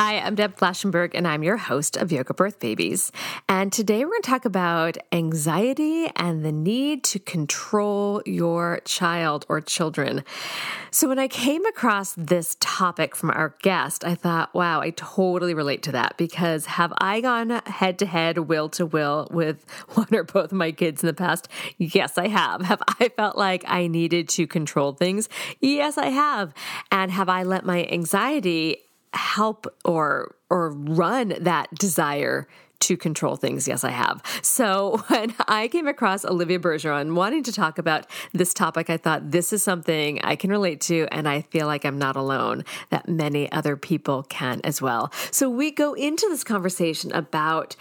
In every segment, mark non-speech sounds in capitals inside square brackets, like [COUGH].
Hi, I'm Deb Flashenberg, and I'm your host of Yoga Birth Babies. And today we're going to talk about anxiety and the need to control your child or children. So, when I came across this topic from our guest, I thought, wow, I totally relate to that because have I gone head to head, will to will with [LAUGHS] one or both of my kids in the past? Yes, I have. Have I felt like I needed to control things? Yes, I have. And have I let my anxiety help or or run that desire to control things. Yes, I have. So [LAUGHS] when I came across Olivia Bergeron wanting to talk about this topic, I thought this is something I can relate to, and I feel like I'm not alone, that many other people can as well. So we go into this conversation about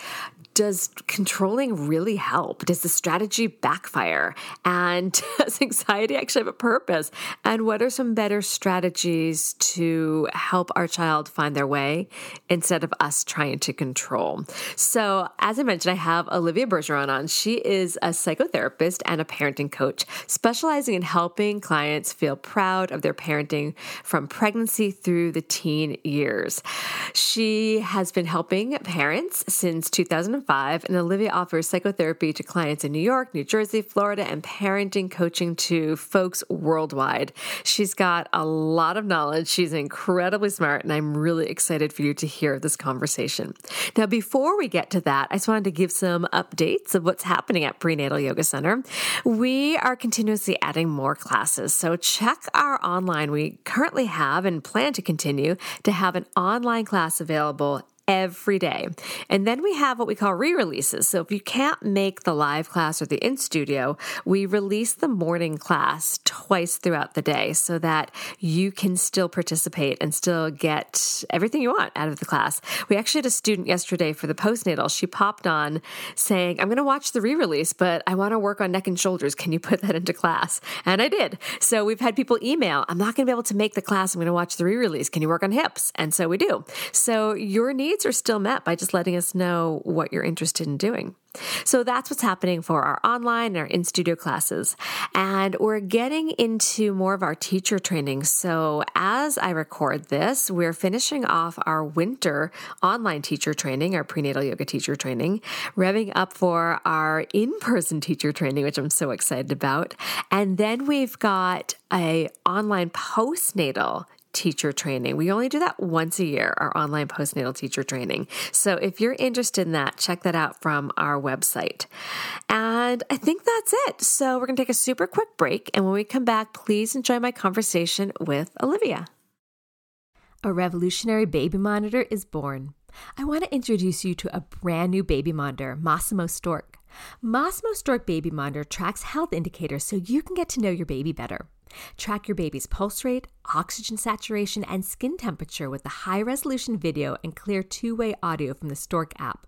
does controlling really help? Does the strategy backfire? And [LAUGHS] does anxiety actually have a purpose? And what are some better strategies to help our child find their way instead of us trying to control? So, as I mentioned, I have Olivia Bergeron on. She is a psychotherapist and a parenting coach, specializing in helping clients feel proud of their parenting from pregnancy through the teen years. She has been helping parents since 2005 and Olivia offers psychotherapy to clients in New York, New Jersey, Florida, and parenting coaching to folks worldwide. She's got a lot of knowledge. She's incredibly smart, and I'm really excited for you to hear this conversation. Now, before we get to that, I just wanted to give some updates of what's happening at Prenatal Yoga Center. We are continuously adding more classes, so check our online. We currently have and plan to continue to have an online class available every day. And then we have what we call re releases. So if you can't make the live class or the in studio, we release the morning class twice throughout the day so that you can still participate and still get everything you want out of the class. We actually had a student yesterday for the postnatal. She popped on saying, I'm going to watch the re release, but I want to work on neck and shoulders. Can you put that into class? And I did. So we've had people email, I'm not going to be able to make the class. I'm going to watch the re release. Can you work on hips? And so we do. So your needs needs are still met by just letting us know what you're interested in doing. So that's what's happening for our online and our in studio classes. And we're getting into more of our teacher training. So as I record this, we're finishing off our winter online teacher training, our prenatal yoga teacher training, revving up for our in person teacher training, which I'm so excited about. And then we've got a online postnatal teacher training. We only do that once a year, our online postnatal teacher training. So if you're interested in that, check that out from our website. And I think that's it. So we're going to take a super quick break. And when we come back, please enjoy my conversation with Olivia. A revolutionary baby monitor is born. I want to introduce you to a brand new baby monitor, Masimo Stork. Masimo Stork Baby Monitor tracks health indicators so you can get to know your baby better. Track your baby's pulse rate, oxygen saturation, and skin temperature with the high resolution video and clear two way audio from the Stork app.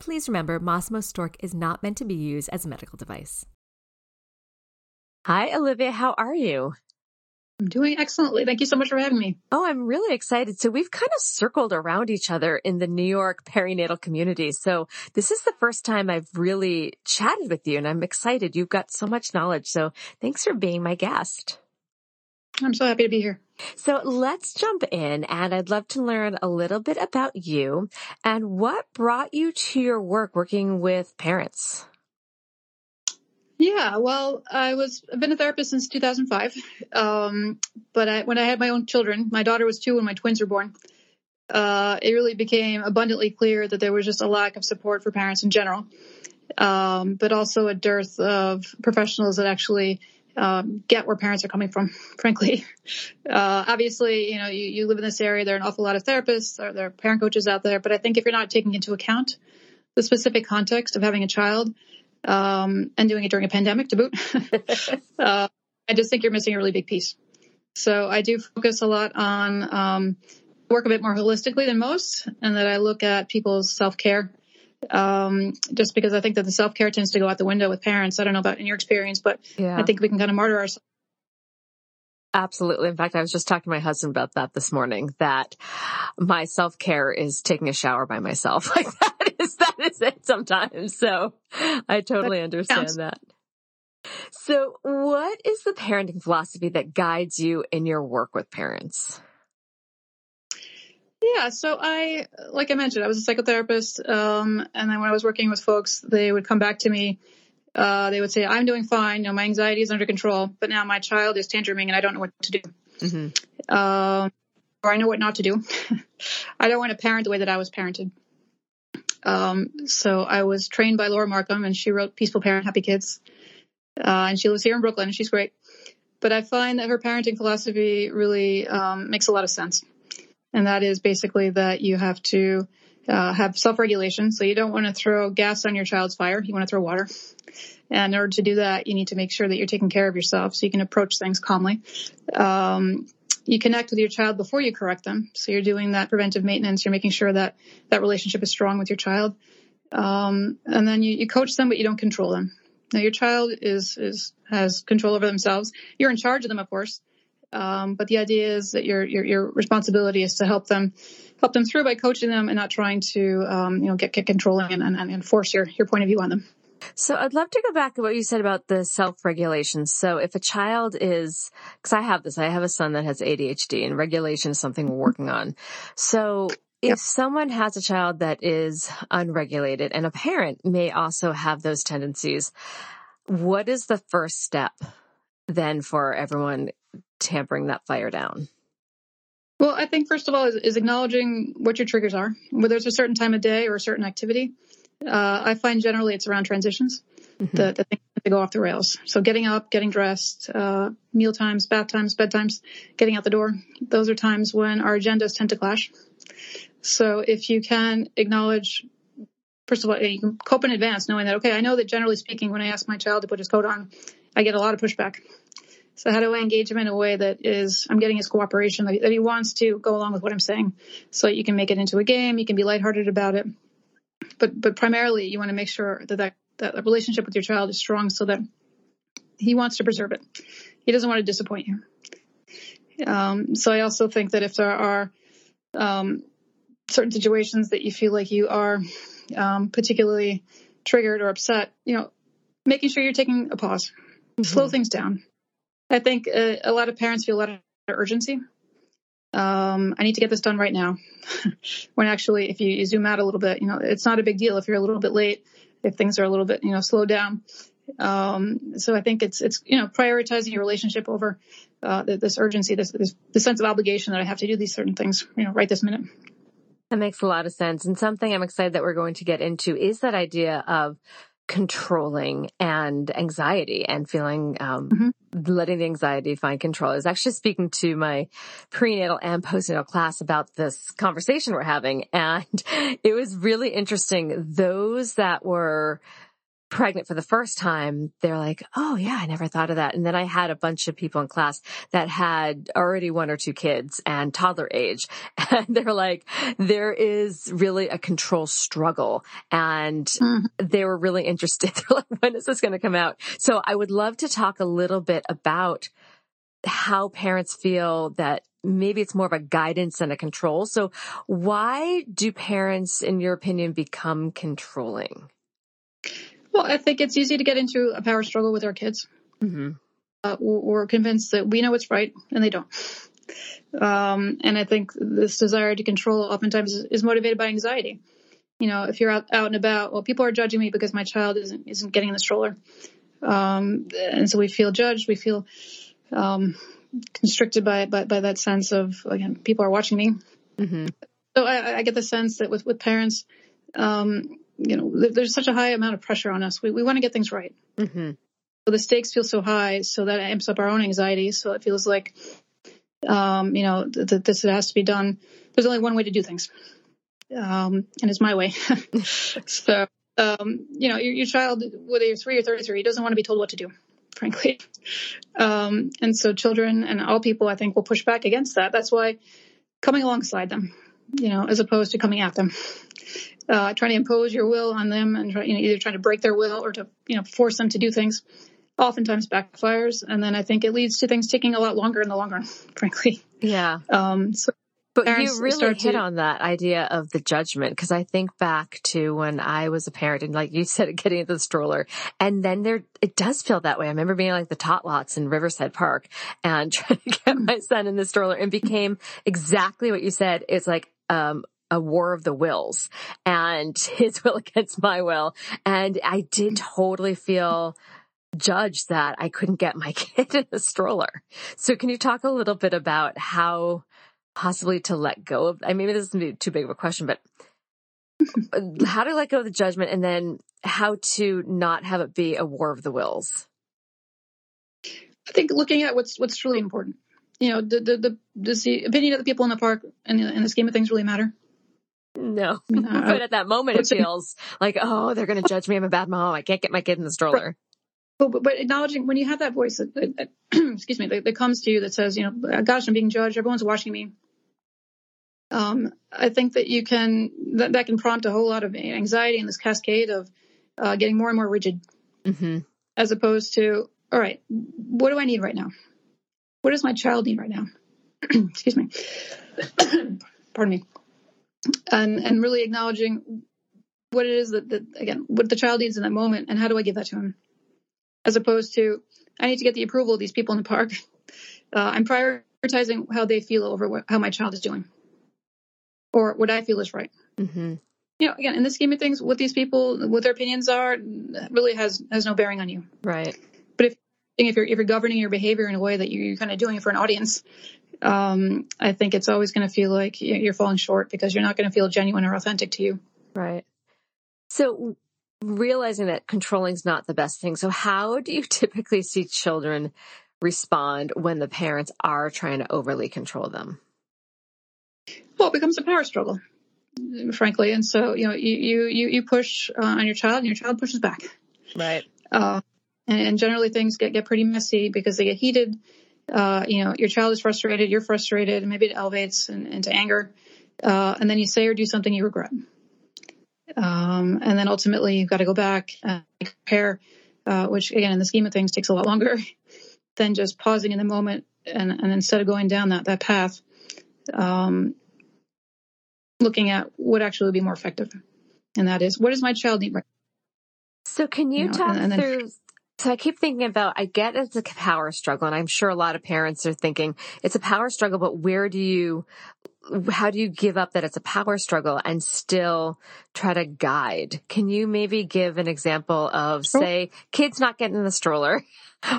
Please remember, Masimo Stork is not meant to be used as a medical device. Hi, Olivia. How are you? I'm doing excellently. Thank you so much for having me. Oh, I'm really excited. So we've kind of circled around each other in the New York perinatal community. So this is the first time I've really chatted with you and I'm excited. You've got so much knowledge. So thanks for being my guest. I'm so happy to be here. So let's jump in and I'd love to learn a little bit about you and what brought you to your work working with parents. Yeah, well, I was I've been a therapist since 2005. Um, but I, when I had my own children, my daughter was two when my twins were born. Uh, it really became abundantly clear that there was just a lack of support for parents in general, um, but also a dearth of professionals that actually um, get where parents are coming from. [LAUGHS] Frankly, uh, obviously, you know, you, you live in this area. There are an awful lot of therapists, or there are parent coaches out there. But I think if you're not taking into account the specific context of having a child, um, and doing it during a pandemic to boot. [LAUGHS] uh, I just think you're missing a really big piece. So I do focus a lot on um, work a bit more holistically than most, and that I look at people's self care. Um, just because I think that the self care tends to go out the window with parents. I don't know about in your experience, but yeah. I think we can kind of martyr ourselves Absolutely. In fact, I was just talking to my husband about that this morning, that my self care is taking a shower by myself. [LAUGHS] Like that is, that is it sometimes. So I totally understand that. So what is the parenting philosophy that guides you in your work with parents? Yeah, so I, like I mentioned, I was a psychotherapist, um, and then when I was working with folks, they would come back to me uh, they would say, I'm doing fine. You know, my anxiety is under control, but now my child is tantruming and I don't know what to do. Mm-hmm. Um, or I know what not to do. [LAUGHS] I don't want to parent the way that I was parented. Um, so I was trained by Laura Markham and she wrote Peaceful Parent, Happy Kids. Uh, and she lives here in Brooklyn and she's great. But I find that her parenting philosophy really, um, makes a lot of sense. And that is basically that you have to, uh, have self-regulation. So you don't want to throw gas on your child's fire. You want to throw water. And in order to do that, you need to make sure that you're taking care of yourself so you can approach things calmly. Um, you connect with your child before you correct them. So you're doing that preventive maintenance. You're making sure that that relationship is strong with your child. Um, and then you, you coach them, but you don't control them. Now your child is, is, has control over themselves. You're in charge of them, of course. Um, but the idea is that your, your, your responsibility is to help them, help them through by coaching them and not trying to, um, you know, get, get controlling and, and, and force your, your point of view on them. So I'd love to go back to what you said about the self-regulation. So if a child is, cause I have this, I have a son that has ADHD and regulation is something we're working on. So if someone has a child that is unregulated and a parent may also have those tendencies, what is the first step then for everyone tampering that fire down? Well, I think first of all is, is acknowledging what your triggers are, whether it's a certain time of day or a certain activity. Uh, I find generally it's around transitions mm-hmm. that, things go off the rails. So getting up, getting dressed, uh, meal times, bath times, bedtimes, getting out the door. Those are times when our agendas tend to clash. So if you can acknowledge, first of all, you can cope in advance knowing that, okay, I know that generally speaking, when I ask my child to put his coat on, I get a lot of pushback. So how do I engage him in a way that is, I'm getting his cooperation, that he wants to go along with what I'm saying. So that you can make it into a game. You can be lighthearted about it but but primarily you want to make sure that that that relationship with your child is strong so that he wants to preserve it. He doesn't want to disappoint you. Um, so I also think that if there are um, certain situations that you feel like you are um, particularly triggered or upset, you know, making sure you're taking a pause, mm-hmm. slow things down. I think uh, a lot of parents feel a lot of urgency um, I need to get this done right now. [LAUGHS] when actually, if you zoom out a little bit, you know, it's not a big deal if you're a little bit late, if things are a little bit, you know, slowed down. Um, so I think it's, it's, you know, prioritizing your relationship over, uh, this urgency, this, this, the sense of obligation that I have to do these certain things, you know, right this minute. That makes a lot of sense. And something I'm excited that we're going to get into is that idea of controlling and anxiety and feeling um, mm-hmm. letting the anxiety find control. I was actually speaking to my prenatal and postnatal class about this conversation we're having, [LAUGHS] and it was really interesting. Those that were pregnant for the first time, they're like, Oh yeah, I never thought of that. And then I had a bunch of people in class that had already one or two kids and toddler age. [LAUGHS] And they're like, there is really a control struggle. And mm-hmm. they were really interested. [LAUGHS] They're like, when is this going to come out? So I would love to talk a little bit about how parents feel that maybe it's more of a guidance and a control. So why do parents, in your opinion, become controlling? Well, I think it's easy to get into a power struggle with our kids. Mm-hmm. Uh, we're convinced that we know what's right and they don't. Um, and I think this desire to control oftentimes is, motivated by anxiety. You know, if you're out, out and about, well, people are judging me because my child isn't isn't getting in the stroller, um, and so we feel judged. We feel um, constricted by, by, by that sense of again, people are watching me. Mm-hmm. So I, I, get the sense that with with parents, um, you know, there's such a high amount of pressure on us. We, we want to get things right. Mm-hmm. So the stakes feel so high, so that amps up our own anxiety. So it feels like, um, you know, that th- this has to be done. There's only one way to do things, um, and it's my way. [LAUGHS] so, um, you know, your, your, child, whether you're three or 33, doesn't want to be told what to do, frankly. Um, and so children and all people, I think, will push back against that. That's why coming alongside them, you know, as opposed to coming at them uh, trying to impose your will on them and try, you know, either trying to break their will or to, you know, force them to do things oftentimes backfires. And then I think it leads to things taking a lot longer in the long run, [LAUGHS] frankly. Yeah. Um, so but you really hit to, on that idea of the judgment because I think back to when I was a parent and like you [LAUGHS] said, getting into the stroller and then there, it does feel that way. I remember being like the tot lots in Riverside Park and [LAUGHS] trying to get my son in the stroller and became exactly what you said. It's like, um, a war of the wills and [LAUGHS] his will against my will. And I did totally feel judged that I couldn't get my [LAUGHS] kid in a stroller. So can you talk a little bit about how possibly to let go of, I mean, this isn't too big of a question, but [LAUGHS] how to let go of the judgment and then how to not have it be a war of the wills? I think looking at what's, what's truly important. You know, the, the, the, does the opinion of the people in the park and in the scheme of things really matter? [LAUGHS] No, but at that moment it feels like, oh, they're going to judge me. I'm a bad mom. I can't get my kid in the stroller. But, but, but acknowledging when you have that voice that, that [CLEARS THROAT] excuse me, that, that, comes to you that says, you know, gosh, I'm being judged. Everyone's watching me. Um, I think that you can, that, that can prompt a whole lot of anxiety and this cascade of, uh, getting more and more rigid mm-hmm. as opposed to, all right, what do I need right now? What does my child need right now? [CLEARS THROAT] excuse me. [COUGHS] Pardon me and and really acknowledging what it is that, that again what the child needs in that moment and how do I give that to him, as opposed to I need to get the approval of these people in the park. [LAUGHS] Uh, I'm prioritizing how they feel over what, how my child is doing, or what I feel is right. Mm-hmm. You know, again, in the scheme of things, what these people, what their opinions are, really has has no bearing on you. Right. But if if you're if you're governing your behavior in a way that you're kind of doing it for an audience, um, I think it's always going to feel like you're falling short because you're not going to feel genuine or authentic to you. Right. So realizing that controlling is not the best thing. So how do you typically see children respond when the parents are trying to overly control them? Well, it becomes a power struggle, frankly. And so, you know, you, you, you push uh, on your child and your child pushes back. Right. Uh, and, and generally things get, get pretty messy because they get heated uh, you know, your child is frustrated, you're frustrated, and maybe it elevates in, into anger. Uh, and then you say or do something you regret. Um, and then ultimately you've got to go back and compare, uh, which again, in the scheme of things takes a lot longer [LAUGHS] than just pausing in the moment. And, and instead of going down that, that path, um, looking at what actually would be more effective. And that is, what does my child need right so can you, you know, talk and, and then, through so I keep thinking about, I get it's a power struggle and I'm sure a lot of parents are thinking it's a power struggle, but where do you, how do you give up that it's a power struggle and still try to guide? Can you maybe give an example of say kids not getting in the stroller? [LAUGHS]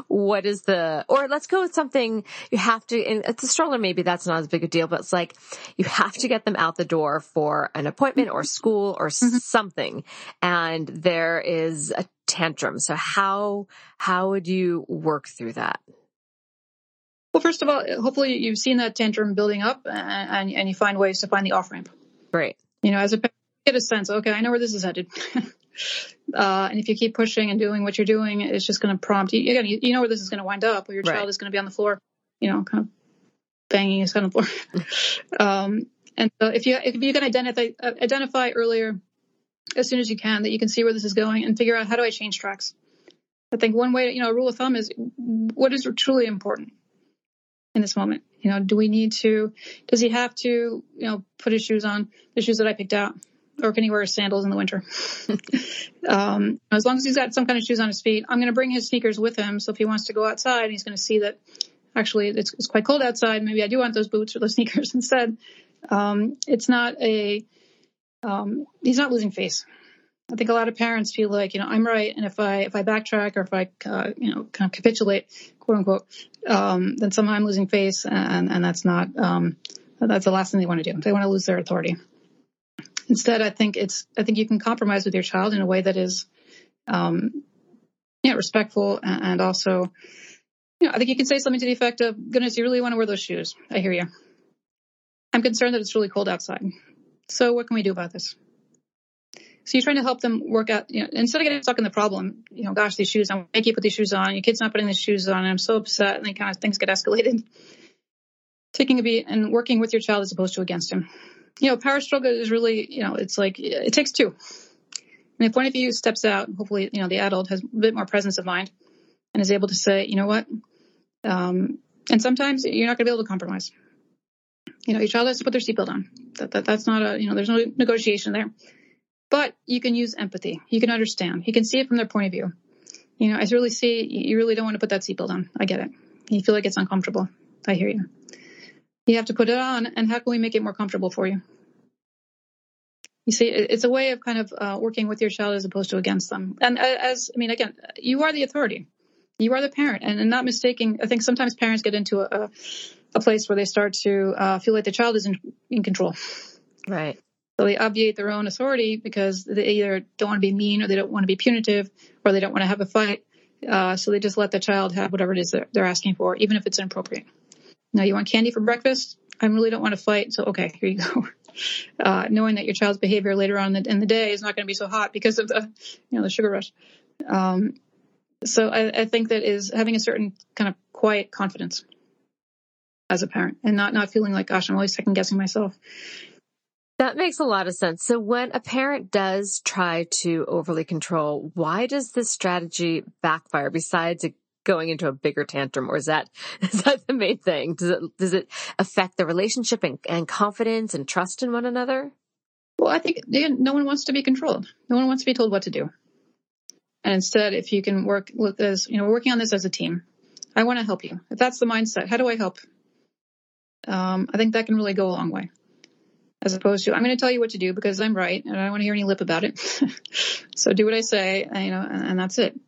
What is the, or let's go with something you have to, it's a stroller, maybe that's not as big a deal, but it's like you have to get them out the door for an appointment or school or mm-hmm. something. And there is a tantrum. So how, how would you work through that? Well, first of all, hopefully you've seen that tantrum building up and, and, you find ways to find the off ramp. Right. You know, as a get a sense, okay, I know where this is headed. [LAUGHS] Uh, and if you keep pushing and doing what you're doing, it's just going to prompt you. Again, you, you, know where this is going to wind up, where your child right. is going to be on the floor, you know, kind of banging his head on the floor. [LAUGHS] um, and so if you if you can identify uh, identify earlier, as soon as you can, that you can see where this is going and figure out how do I change tracks. I think one way, you know, a rule of thumb is what is truly important in this moment. You know, do we need to? Does he have to, you know, put his shoes on the shoes that I picked out? or can he wear sandals in the winter? [LAUGHS] um, as long as he's got some kind of shoes on his feet, I'm going to bring his sneakers with him. So if he wants to go outside, he's going to see that actually it's, it's, quite cold outside. Maybe I do want those boots or those [LAUGHS] sneakers instead. Um, it's not a, um, he's not losing face. I think a lot of parents feel like, you know, I'm right. And if I, if I backtrack or if I, uh, you know, kind of capitulate, quote unquote, um, then somehow I'm losing face and, and that's not, um, that's the last thing they want to do. They want to lose their authority. Instead, I think it's, I think you can compromise with your child in a way that is, um, yeah, respectful and, and also, you know, I think you can say something to the effect of, goodness, you really want to wear those shoes. I hear you. I'm concerned that it's really cold outside. So what can we do about this? So you're trying to help them work out, you know, instead of getting stuck in the problem, you know, gosh, these shoes, I make you put these shoes on. Your kid's not putting these shoes on. And I'm so upset. And then kind of things get escalated. Taking a beat and working with your child as opposed to against him you know, power struggle is really, you know, it's like it takes two. And if one of you steps out, hopefully, you know, the adult has a bit more presence of mind and is able to say, you know what? Um, and sometimes you're not going to be able to compromise. You know, your child has to put their seatbelt on. That, that that's not a, you know, there's no negotiation there. But you can use empathy. You can understand. You can see it from their point of view. You know, I really see you really don't want to put that seatbelt on. I get it. You feel like it's uncomfortable. I hear you. You have to put it on, and how can we make it more comfortable for you? You see, it's a way of kind of uh, working with your child as opposed to against them. And uh, as, I mean, again, you are the authority. You are the parent, and, not mistaking. I think sometimes parents get into a, a place where they start to uh, feel like the child is in, in control. Right. So they obviate their own authority because they either don't want to be mean or they don't want to be punitive or they don't want to have a fight. Uh, so they just let the child have whatever it is that they're asking for, even if it's inappropriate. Now you want candy for breakfast? I really don't want to fight. So okay, here you go. [LAUGHS] Uh, knowing that your child's behavior later on in the, in the, day is not going to be so hot because of the, you know, the sugar rush. Um, so I, I, think that is having a certain kind of quiet confidence as a parent and not, not feeling like, gosh, I'm always second guessing myself. That makes a lot of sense. So when a parent does try to overly control, why does this strategy backfire besides it going into a bigger tantrum or is that, [LAUGHS] is that the main thing? Does it, does it affect the relationship and, and confidence and trust in one another? Well, I think no one wants to be controlled. No one wants to be told what to do. And instead, if you can work with this, you know, we're working on this as a team. I want to help you. If that's the mindset, how do I help? Um, I think that can really go a long way. As opposed to, I'm going to tell you what to do because I'm right and I don't want to hear any lip about it. [LAUGHS] so do what I say, you know, and, and that's it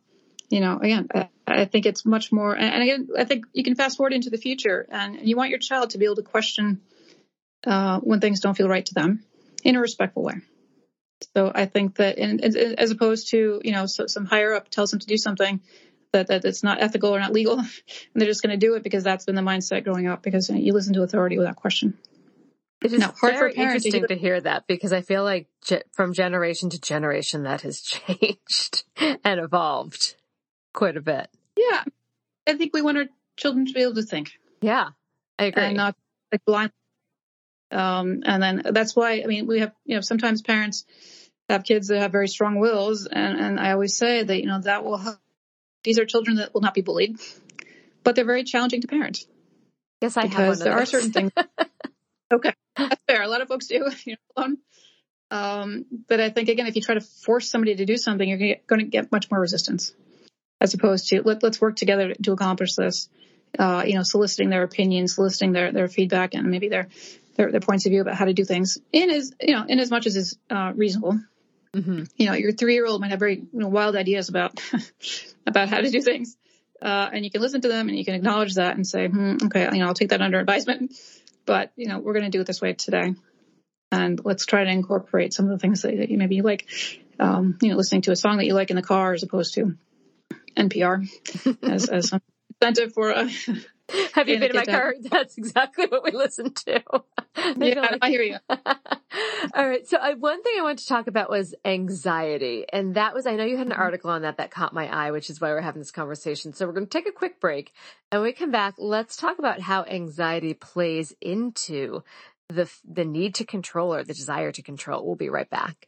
you know, again, I, think it's much more, and again, I think you can fast forward into the future and you want your child to be able to question, uh, when things don't feel right to them in a respectful way. So I think that in, as opposed to, you know, so some higher up tells them to do something that, that it's not ethical or not legal [LAUGHS] and they're just going to do it because that's been the mindset growing up because you, know, you listen to authority without question. It is hard very interesting to hear that because I feel like ge- from generation to generation that has [LAUGHS] changed and evolved quite a bit. Yeah. I think we want our children to be able to think. Yeah. I agree. And not like blind. Um, and then that's why, I mean, we have, you know, sometimes parents have kids that have very strong wills. And, and I always say that, you know, that will help. These are children that will not be bullied, but they're very challenging to parent. Yes, I because there are certain things. [LAUGHS] okay. That's fair. A lot of folks do, [LAUGHS] you know, um, but I think again, if you try to force somebody to do something, you're going to get much more resistance as opposed to let, let's work together to accomplish this. Uh, you know, soliciting their opinions, soliciting their, their feedback and maybe their, their, their points of view about how to do things in as, you know, in as much as is, uh, reasonable. Mm-hmm. You know, your three year old might have very you know, wild ideas about, [LAUGHS] about how to do things. Uh, and you can listen to them and you can acknowledge that and say, hmm, okay, you know, I'll take that under advisement, but you know, we're going to do it this way today. And let's try to incorporate some of the things that, that you maybe like, um, you know, listening to a song that you like in the car as opposed to NPR as, as some incentive for a [LAUGHS] Have you been in my car? [LAUGHS] That's exactly what we listen to. [LAUGHS] yeah, like... I hear you. All right. So I, one thing I wanted to talk about was anxiety. And that was, I know you had an mm-hmm. article on that that caught my eye, which is why we're having this conversation. So we're going to take a quick break and when we come back. Let's talk about how anxiety plays into the, the need to control or the desire to control. We'll be right back.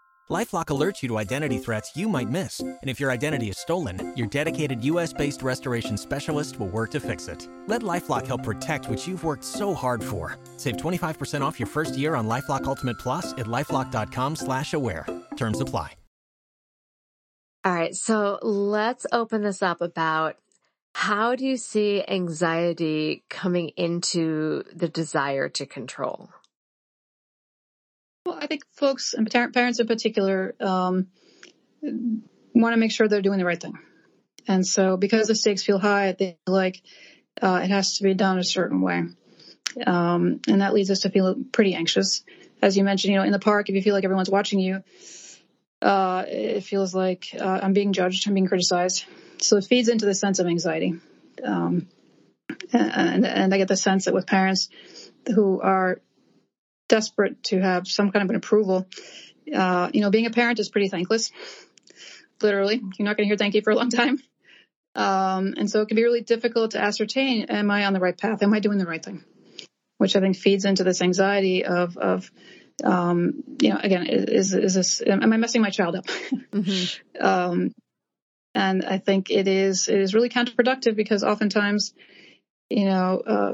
Lifelock alerts you to identity threats you might miss. And if your identity is stolen, your dedicated US based restoration specialist will work to fix it. Let Lifelock help protect what you've worked so hard for. Save 25% off your first year on Lifelock Ultimate Plus at lifelock.com slash aware. Terms apply. All right, so let's open this up about how do you see anxiety coming into the desire to control? Well, I think folks and parents in particular um, want to make sure they're doing the right thing. And so because the stakes feel high, they feel like uh, it has to be done a certain way. Um, and that leads us to feel pretty anxious. As you mentioned, you know, in the park, if you feel like everyone's watching you, uh, it feels like uh, I'm being judged, I'm being criticized. So it feeds into the sense of anxiety. Um, and, and I get the sense that with parents who are desperate to have some kind of an approval, uh, you know, being a parent is pretty thankless. Literally, you're not going to hear thank you for a long time. Um, and so it can be really difficult to ascertain, am I on the right path? Am I doing the right thing? Which I think feeds into this anxiety of, of, um, you know, again, is, is this, am I messing my child up? Mm-hmm. [LAUGHS] um, and I think it is, it is really counterproductive because oftentimes, you know, uh,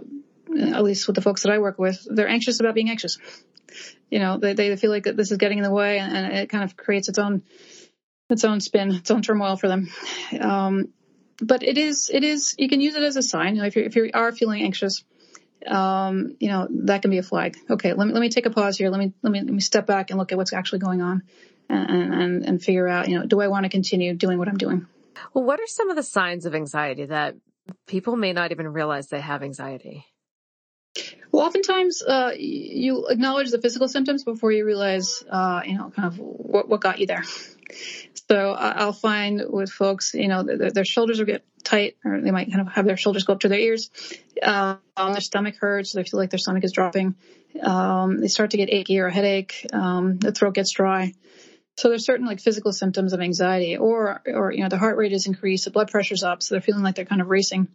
at least with the folks that I work with, they're anxious about being anxious. You know, they, they feel like this is getting in the way and, and it kind of creates its own, its own spin, its own turmoil for them. Um, but it is, it is, you can use it as a sign. You know, if you if you are feeling anxious, um, you know, that can be a flag. Okay, let me, let me take a pause here. Let me, let me, let me step back and look at what's actually going on and, and, and figure out, you know, do I want to continue doing what I'm doing? Well, what are some of the signs of anxiety that people may not even realize they have anxiety? Well, oftentimes uh, you acknowledge the physical symptoms before you realize, uh, you know, kind of what, what got you there. So I'll find with folks, you know, their, their, shoulders will get tight, or they might kind of have their shoulders go up to their ears. Um, their stomach hurts. They feel like their stomach is dropping. Um, they start to get achy or a headache. Um, the throat gets dry. So there's certain like physical symptoms of anxiety, or or you know the heart rate is increased, the blood pressure's up, so they're feeling like they're kind of racing.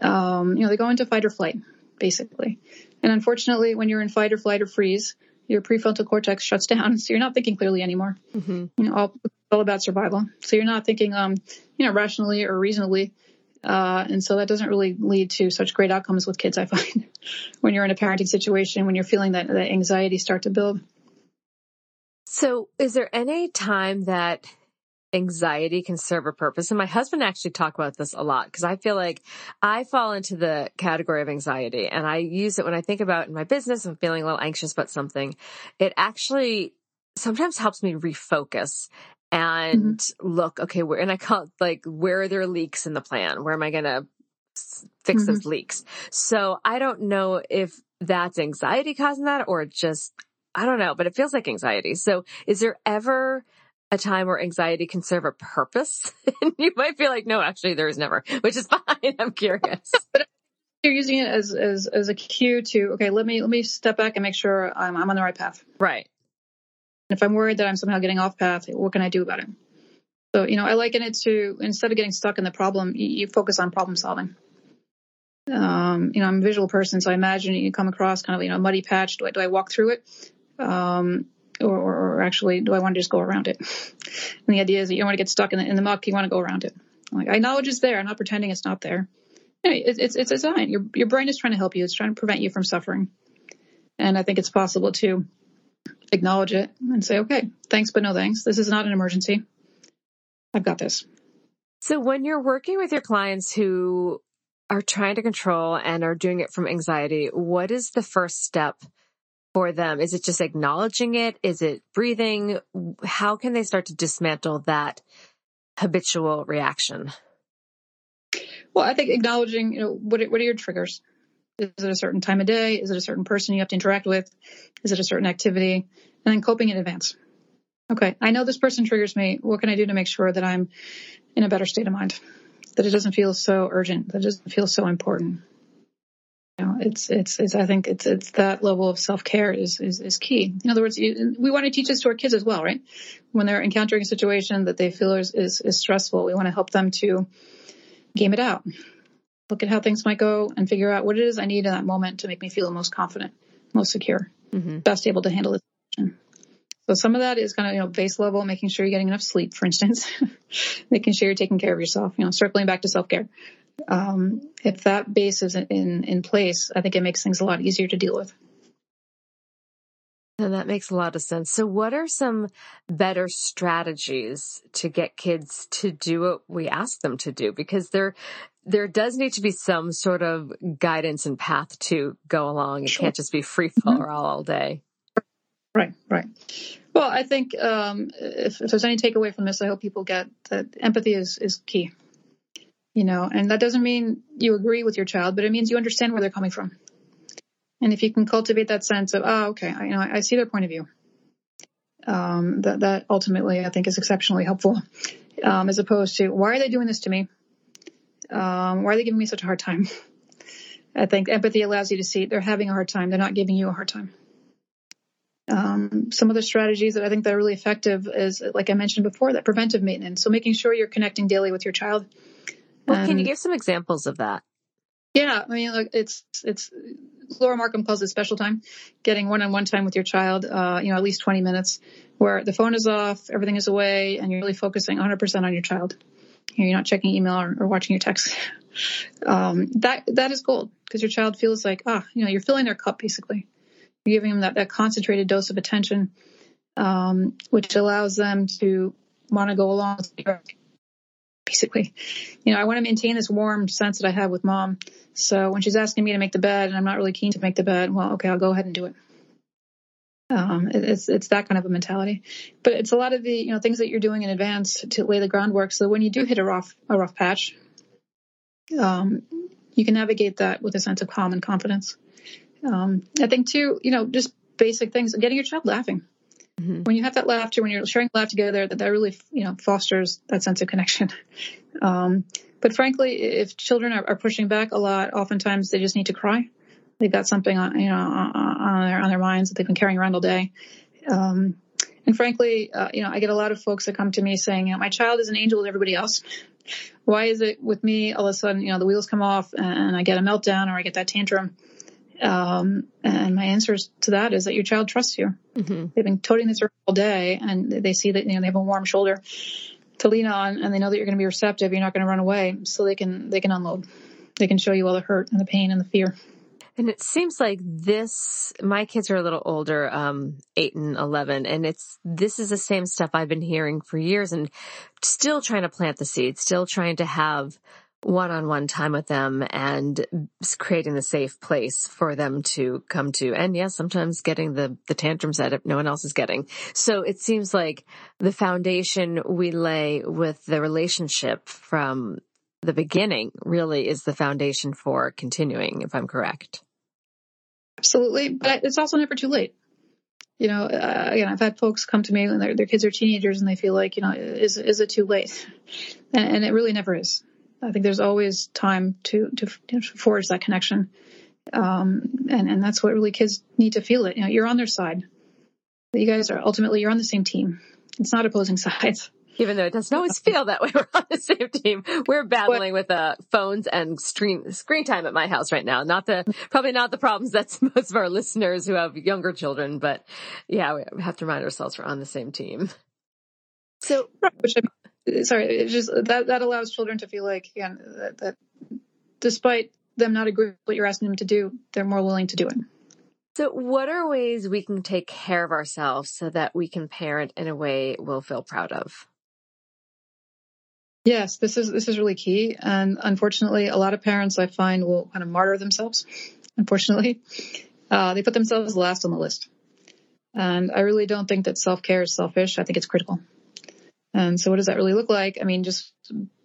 Um, you know, they go into fight or flight, basically. And unfortunately, when you're in fight or flight or freeze, your prefrontal cortex shuts down, [LAUGHS] so you're not thinking clearly anymore. Mm-hmm. You know, all, all about survival. So you're not thinking, um, you know, rationally or reasonably. Uh, and so that doesn't really lead to such great outcomes with kids, I find, [LAUGHS] when you're in a parenting situation, when you're feeling that, that anxiety start to build. So is there any time that anxiety can serve a purpose. And my husband actually talk about this a lot because I feel like I fall into the category of anxiety and I use it when I think about in my business, I'm feeling a little anxious about something. It actually sometimes helps me refocus and mm-hmm. look, okay, where, and I call it like, where are there leaks in the plan? Where am I going to fix mm-hmm. those leaks? So I don't know if that's anxiety causing that or just, I don't know, but it feels like anxiety. So is there ever a time where anxiety can serve a purpose. [LAUGHS] and you might feel like, no, actually there is never, which is [LAUGHS] fine. I'm curious. [LAUGHS] but you're using it as, as, as a cue to, okay, let me, let me step back and make sure I'm, I'm on the right path. Right. if I'm worried that I'm somehow getting off path, what can I do about it? So, you know, I liken it to instead of getting stuck in the problem, you, you focus on problem solving. Um, you know, I'm a visual person, so I imagine you come across kind of, you know, a muddy patch. Do I, do I walk through it? Um, or, or, actually, do I want to just go around it? And the idea is that you don't want to get stuck in the, in the muck. You want to go around it. Like I acknowledge it's there. I'm not pretending it's not there. it's, it's, it's a sign. Your, your brain is trying to help you. It's trying to prevent you from suffering. And I think it's possible to acknowledge it and say, okay, thanks, but no thanks. This is not an emergency. I've got this. So when you're working with your clients who are trying to control and are doing it from anxiety, what is the first step for them? Is it just acknowledging it? Is it breathing? How can they start to dismantle that habitual reaction? Well, I think acknowledging, you know, what, what are your triggers? Is it a certain time of day? Is it a certain person you have to interact with? Is it a certain activity? And then coping in advance. Okay, I know this person triggers me. What can I do to make sure that I'm in a better state of mind? That it doesn't feel so urgent, that it doesn't feel so important. You know, it's, it's, it's, I think it's, it's that level of self-care is, is, is key. In other words, you, we want to teach this to our kids as well, right? When they're encountering a situation that they feel is, is, is stressful, we want to help them to game it out. Look at how things might go and figure out what it is I need in that moment to make me feel most confident, most secure, mm-hmm. best able to handle the situation. So some of that is kind of, you know, base level, making sure you're getting enough sleep, for instance, [LAUGHS] making sure you're taking care of yourself, you know, circling back to self care. Um, if that base is in, in place, I think it makes things a lot easier to deal with. And that makes a lot of sense. So what are some better strategies to get kids to do what we ask them to do? Because there, there does need to be some sort of guidance and path to go along. It sure. can't just be free fall mm-hmm. all, all day. Right, right. Well, I think um, if, if, there's any takeaway from this, I hope people get that empathy is is key. You know, and that doesn't mean you agree with your child, but it means you understand where they're coming from. And if you can cultivate that sense of, oh, okay, I, you know, I, I see their point of view. Um, that that ultimately I think is exceptionally helpful, um, as opposed to why are they doing this to me? Um, why are they giving me such a hard time? I think empathy allows you to see they're having a hard time. They're not giving you a hard time. Um, some of the strategies that I think that are really effective is, like I mentioned before, that preventive maintenance. So making sure you're connecting daily with your child. Well, can you give some examples of that? Yeah, I mean, like it's it's Laura Markham calls it special time, getting one-on-one time with your child. Uh, you know, at least 20 minutes, where the phone is off, everything is away, and you're really focusing 100% on your child. You're not checking email or, or watching your text. [LAUGHS] Um, that that is gold because your child feels like ah, you know, you're filling their cup basically. You're giving them that, that concentrated dose of attention, um, which allows them to want to go along basically. You know, I want to maintain this warm sense that I have with mom. So when she's asking me to make the bed and I'm not really keen to make the bed, well, okay, I'll go ahead and do it. Um, it's it's that kind of a mentality, but it's a lot of the you know things that you're doing in advance to lay the groundwork. So when you do hit a rough a rough patch, um, you can navigate that with a sense of calm and confidence. Um, I think too, you know, just basic things, getting your child laughing. Mm-hmm. When you have that laughter, when you're sharing laugh together, that, that really, you know, fosters that sense of connection. [LAUGHS] Um, but frankly, if children are, are, pushing back a lot, oftentimes they just need to cry. They've got something on, you know, on their, on their minds that they've been carrying around all day. Um, and frankly, uh, you know, I get a lot of folks that come to me saying, you know, my child is an angel with everybody else. Why is it with me all of a sudden, you know, the wheels come off and I get a meltdown or I get that tantrum? Um, and my answer to that is that your child trusts you. Mm-hmm. They've been toting this all day and they see that, you know, they have a warm shoulder to lean on and they know that you're going to be receptive. You're not going to run away. So they can, they can unload. They can show you all the hurt and the pain and the fear. And it seems like this, my kids are a little older, um, eight and 11, and it's, this is the same stuff I've been hearing for years and still trying to plant the seed, still trying to have one-on-one time with them and creating the safe place for them to come to. And yes, sometimes getting the, the tantrums that no one else is getting. So it seems like the foundation we lay with the relationship from the beginning really is the foundation for continuing, if I'm correct. Absolutely. But it's also never too late. You know, uh, again, I've had folks come to me and their, their kids are teenagers and they feel like, you know, is, is it too late? And, and it really never is. I think there's always time to to, to forge that connection, um, and and that's what really kids need to feel it. You know, you're on their side. You guys are ultimately you're on the same team. It's not opposing [LAUGHS] sides. Even though it doesn't always [LAUGHS] feel that way, we're on the same team. We're battling with uh, phones and screen screen time at my house right now. Not the probably not the problems that [LAUGHS] most of our listeners who have younger children, but yeah, we have to remind ourselves we're on the same team. So, which I mean, sorry, it just that that allows children to feel like again that, that despite them not agreeing with what you're asking them to do, they're more willing to do it. So, what are ways we can take care of ourselves so that we can parent in a way we'll feel proud of? Yes, this is this is really key, and unfortunately, a lot of parents I find will kind of martyr themselves. Unfortunately, uh, they put themselves last on the list, and I really don't think that self care is selfish. I think it's critical. And so, what does that really look like? I mean, just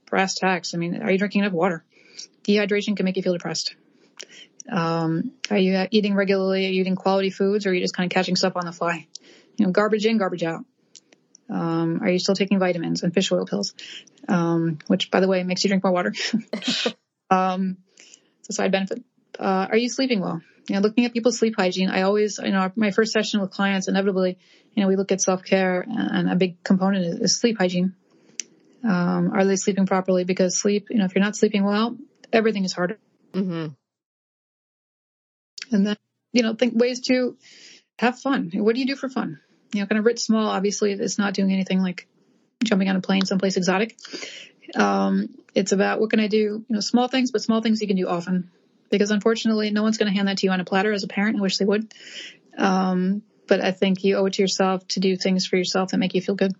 brass tacks. I mean, are you drinking enough water? Dehydration can make you feel depressed. Um, are you eating regularly? Are you eating quality foods or are you just kind of catching stuff on the fly? You know, garbage in, garbage out. Um, are you still taking vitamins and fish oil pills? Um, which by the way makes you drink more water. [LAUGHS] um, it's a side benefit. Uh, are you sleeping well? You know, looking at people's sleep hygiene, I always, you know, my first session with clients, inevitably, you know, we look at self-care and a big component is, is sleep hygiene. Um, are they sleeping properly? Because sleep, you know, if you're not sleeping well, everything is harder. Mm-hmm. And then, you know, think ways to have fun. What do you do for fun? You know, kind of writ small, obviously it's not doing anything like jumping on a plane someplace exotic. Um, it's about what can I do, you know, small things, but small things you can do often. Because unfortunately, no one's going to hand that to you on a platter as a parent. I wish they would. Um, but I think you owe it to yourself to do things for yourself that make you feel good.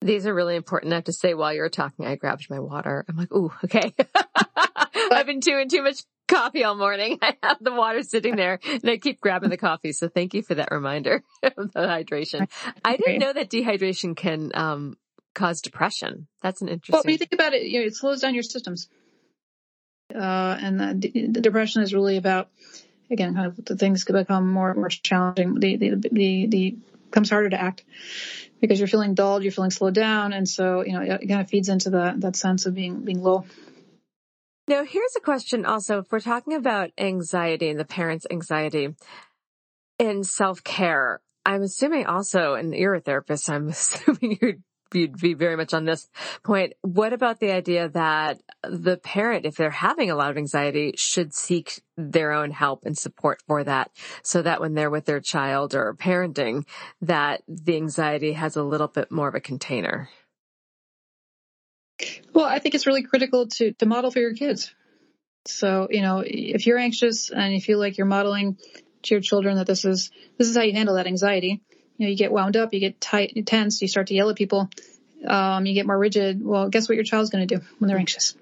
These are really important. I have to say while you were talking, I grabbed my water. I'm like, ooh, okay. [LAUGHS] I've been doing too much coffee all morning. [LAUGHS] I have the water sitting there and I keep grabbing the coffee. So thank you for that reminder [LAUGHS] of the hydration. I didn't know that dehydration can um, cause depression. That's an interesting. Well, when you think about it, you know, it slows down your systems. Uh, and the, the, depression is really about, again, kind of the things become more and more challenging. The the the, the becomes harder to act because you're feeling dulled, you're feeling slowed down, and so you know it, it kind of feeds into that that sense of being being low. Now, here's a question also. If we're talking about anxiety and the parent's anxiety in self care, I'm assuming also, and you're a therapist, I'm [LAUGHS] assuming you'd, you'd be very much on this point. What about the idea that the parent, if they're having a lot of anxiety, should seek their own help and support for that so that when they're with their child or parenting, that the anxiety has a little bit more of a container? Well, I think it's really critical to, to model for your kids. So, you know, if you're anxious and you feel like you're modeling to your children that this is, this is how you handle that anxiety, you know, you get wound up, you get tight, tense, you start to yell at people, um, you get more rigid. Well, guess what your child's going to do when they're anxious?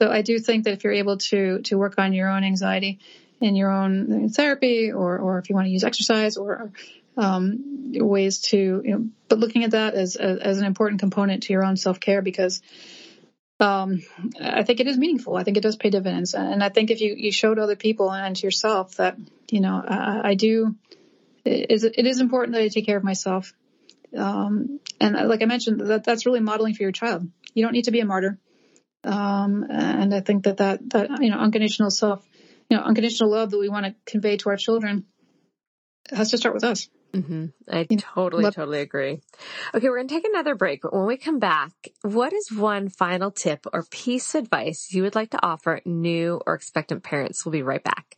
So I do think that if you're able to, to work on your own anxiety in your own therapy or, or if you want to use exercise or, um, ways to, you know, but looking at that as, as, an important component to your own self care because, um, I think it is meaningful. I think it does pay dividends. And I think if you, you show to other people and to yourself that, you know, I, I do, it is, it is important that I take care of myself. Um, and like I mentioned, that that's really modeling for your child. You don't need to be a martyr. Um, and I think that that, that, you know, unconditional self, you know, unconditional love that we want to convey to our children has to start with us. Mm-hmm. I totally, Love- totally agree. Okay, we're going to take another break, but when we come back, what is one final tip or piece of advice you would like to offer new or expectant parents? We'll be right back.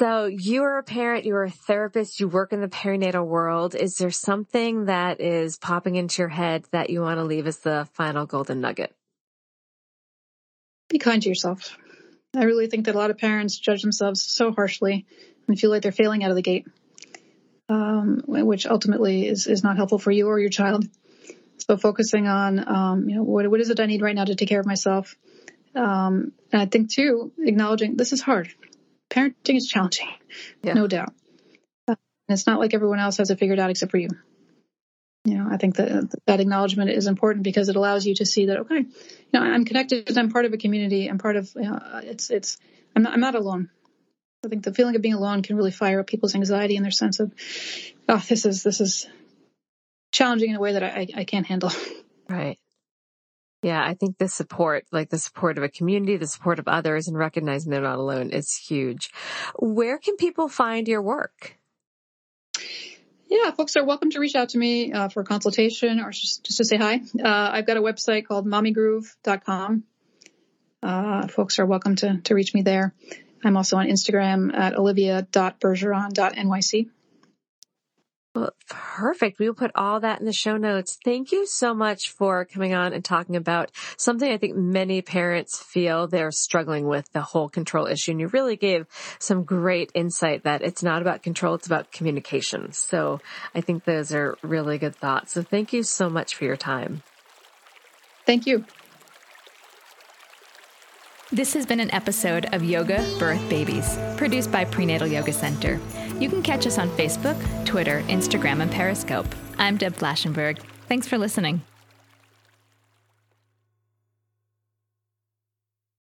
So you are a parent, you're a therapist, you work in the perinatal world. Is there something that is popping into your head that you want to leave as the final golden nugget? Be kind to yourself. I really think that a lot of parents judge themselves so harshly and feel like they're failing out of the gate, um, which ultimately is, is not helpful for you or your child. So focusing on, um, you know, what, what is it I need right now to take care of myself? Um, and I think too, acknowledging this is hard parenting is challenging, yeah. no doubt. Uh, and it's not like everyone else has it figured out except for you. You know, I think that that acknowledgement is important because it allows you to see that okay, you know, I'm connected. I'm part of a community. I'm part of. You know, it's it's. I'm not. I'm not alone. I think the feeling of being alone can really fire up people's anxiety and their sense of, oh, this is this is challenging in a way that I I can't handle. Right. Yeah, I think the support, like the support of a community, the support of others, and recognizing they're not alone is huge. Where can people find your work? Yeah, folks are welcome to reach out to me uh, for a consultation or just, just to say hi. Uh, I've got a website called mommygroove.com. Uh, folks are welcome to, to reach me there. I'm also on Instagram at olivia.bergeron.nyc. Well, perfect. We will put all that in the show notes. Thank you so much for coming on and talking about something I think many parents feel they're struggling with the whole control issue. And you really gave some great insight that it's not about control, it's about communication. So I think those are really good thoughts. So thank you so much for your time. Thank you. This has been an episode of Yoga Birth Babies, produced by Prenatal Yoga Center. You can catch us on Facebook, Twitter, Instagram, and Periscope. I'm Deb Flashenberg. Thanks for listening.